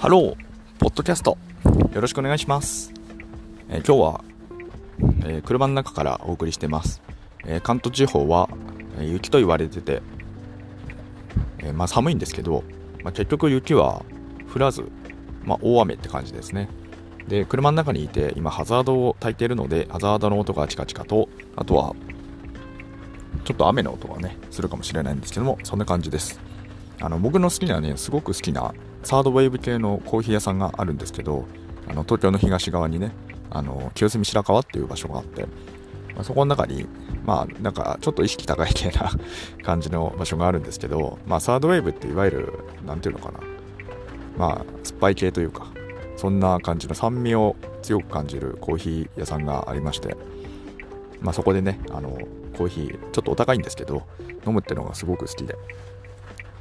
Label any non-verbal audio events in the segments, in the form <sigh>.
ハロー、ポッドキャスト、よろしくお願いします。えー、今日は、えー、車の中からお送りしてます。えー、関東地方は、え雪と言われてて、えまあ、寒いんですけど、まあ、結局雪は降らず、まあ、大雨って感じですね。で、車の中にいて、今ハザードを焚いているので、ハザードの音がチカチカと、あとは、ちょっと雨の音がね、するかもしれないんですけども、そんな感じです。あの僕の好きなね、すごく好きなサードウェーブ系のコーヒー屋さんがあるんですけど、あの東京の東側にね、あの清澄白河っていう場所があって、まあ、そこの中に、まあ、なんかちょっと意識高い系な <laughs> 感じの場所があるんですけど、まあ、サードウェーブっていわゆる、なんていうのかな、まあ、酸っぱい系というか、そんな感じの酸味を強く感じるコーヒー屋さんがありまして、まあ、そこでね、あのコーヒー、ちょっとお高いんですけど、飲むっていうのがすごく好きで、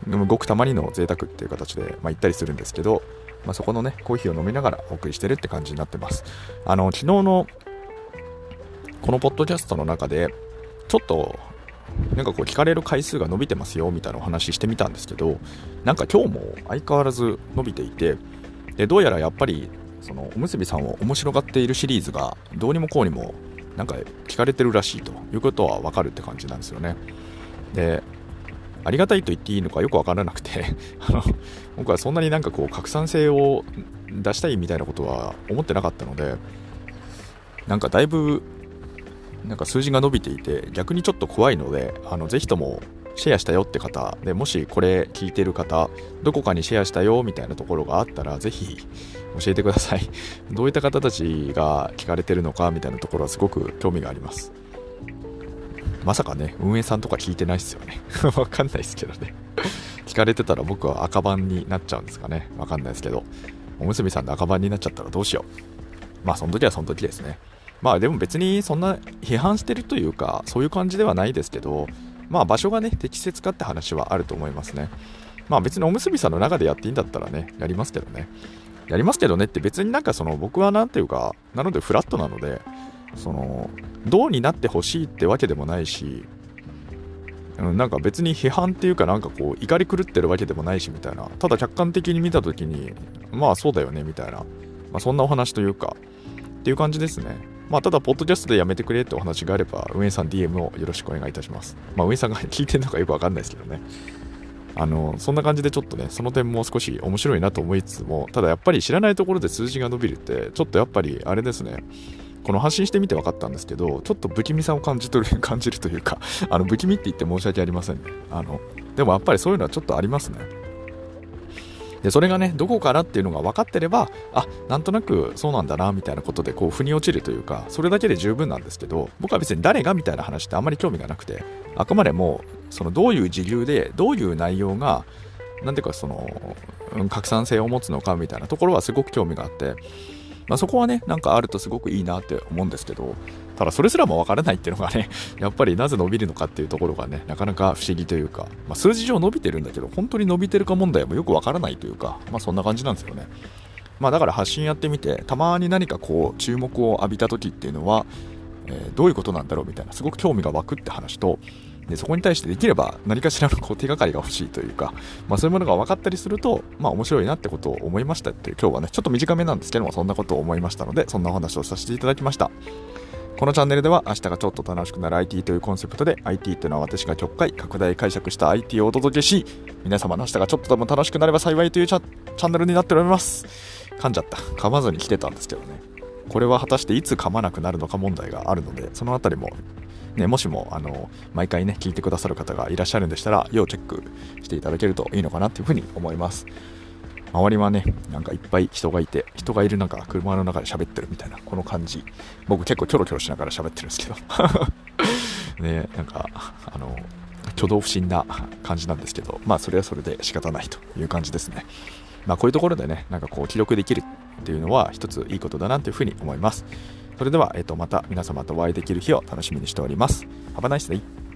でもごくたまにの贅沢っていう形で、まあ、行ったりするんですけど、まあ、そこのね、コーヒーを飲みながらお送りしてるって感じになってます。あの、昨日の、このポッドキャストの中で、ちょっと、なんかこう聞かれる回数が伸びてますよみたいなお話してみたんですけど、なんか今日も相変わらず伸びていて、で、どうやらやっぱり、そのおむすびさんを面白がっているシリーズがどうにもこうにもなんか聞かれてるらしいということはわかるって感じなんですよね。で、ありがたいと言っていいのかよくわからなくて <laughs> あの僕はそんなになんかこう拡散性を出したいみたいなことは思ってなかったのでなんかだいぶなんか数字が伸びていて逆にちょっと怖いのであのぜひともシェアしたよって方でもしこれ聞いてる方どこかにシェアしたよみたいなところがあったらぜひ教えてください。どういった方たちが聞かれてるのかみたいなところはすごく興味があります。まさかね、運営さんとか聞いてないっすよね。<laughs> わかんないですけどね。聞かれてたら僕は赤番になっちゃうんですかね。わかんないですけど。おむすびさんで赤番になっちゃったらどうしよう。まあ、その時はその時ですね。まあ、でも別にそんな批判してるというか、そういう感じではないですけど、まあ、場所がね、適切かって話はあると思いますね。まあ、別におむすびさんの中でやっていいんだったらね、やりますけどね。やりますけどねって別になんかその僕はなんていうか、なのでフラットなので、そのどうになってほしいってわけでもないしなんか別に批判っていうかなんかこう怒り狂ってるわけでもないしみたいなただ客観的に見た時にまあそうだよねみたいな、まあ、そんなお話というかっていう感じですね。まあただポッドキャストでやめてくれってお話があれば運営さん DM をよろしくお願いいたします。まあ運営さんが <laughs> 聞いてるのかよくわかんないですけどね。あのそんな感じでちょっとねその点も少し面白いなと思いつつもただやっぱり知らないところで数字が伸びるってちょっとやっぱりあれですね。この発信してみて分かったんですけど、ちょっと不気味さを感じとる <laughs> 感じるというか、あの不気味って言って申し訳ありませんね。あのでもやっぱりそういうのはちょっとありますね。でそれがね、どこからっていうのが分かってれば、あなんとなくそうなんだなみたいなことでこう腑に落ちるというか、それだけで十分なんですけど、僕は別に誰がみたいな話ってあんまり興味がなくて、あくまでもそのどういう事業で、どういう内容が、なんていうかその、拡散性を持つのかみたいなところはすごく興味があって、まあ、そこはね、なんかあるとすごくいいなって思うんですけど、ただそれすらもわからないっていうのがね、<laughs> やっぱりなぜ伸びるのかっていうところがね、なかなか不思議というか、まあ、数字上伸びてるんだけど、本当に伸びてるか問題もよくわからないというか、まあそんな感じなんですよね。まあだから発信やってみて、たまに何かこう注目を浴びた時っていうのは、えー、どういうことなんだろうみたいな、すごく興味が湧くって話と、でそこに対してできれば何かしらのこう手がかりが欲しいというか、まあ、そういうものが分かったりすると、まあ、面白いなってことを思いましたっていう今日はねちょっと短めなんですけどもそんなことを思いましたのでそんなお話をさせていただきました。このチャンネルでは明日がちょっと楽しくなる IT というコンセプトで IT というのは私が極快拡大解釈した IT をお届けし皆様の明日がちょっとでも楽しくなれば幸いというチャンネルになっております。噛んじゃった。噛まずに来てたんですけどね。これは果たしていつ噛まなくなるのか問題があるのでそのあたりもね、もしも、あの、毎回ね、聞いてくださる方がいらっしゃるんでしたら、要チェックしていただけるといいのかなっていうふうに思います。周りはね、なんかいっぱい人がいて、人がいる中、車の中で喋ってるみたいな、この感じ。僕結構キョロキョロしながら喋ってるんですけど。<laughs> ね、なんか、あの、挙動不審な感じなんですけど、まあそれはそれで仕方ないという感じですね。まあこういうところでね、なんかこう記録できるっていうのは一ついいことだなというふうに思います。それでは、えっと、また皆様とお会いできる日を楽しみにしております。Have a nice day!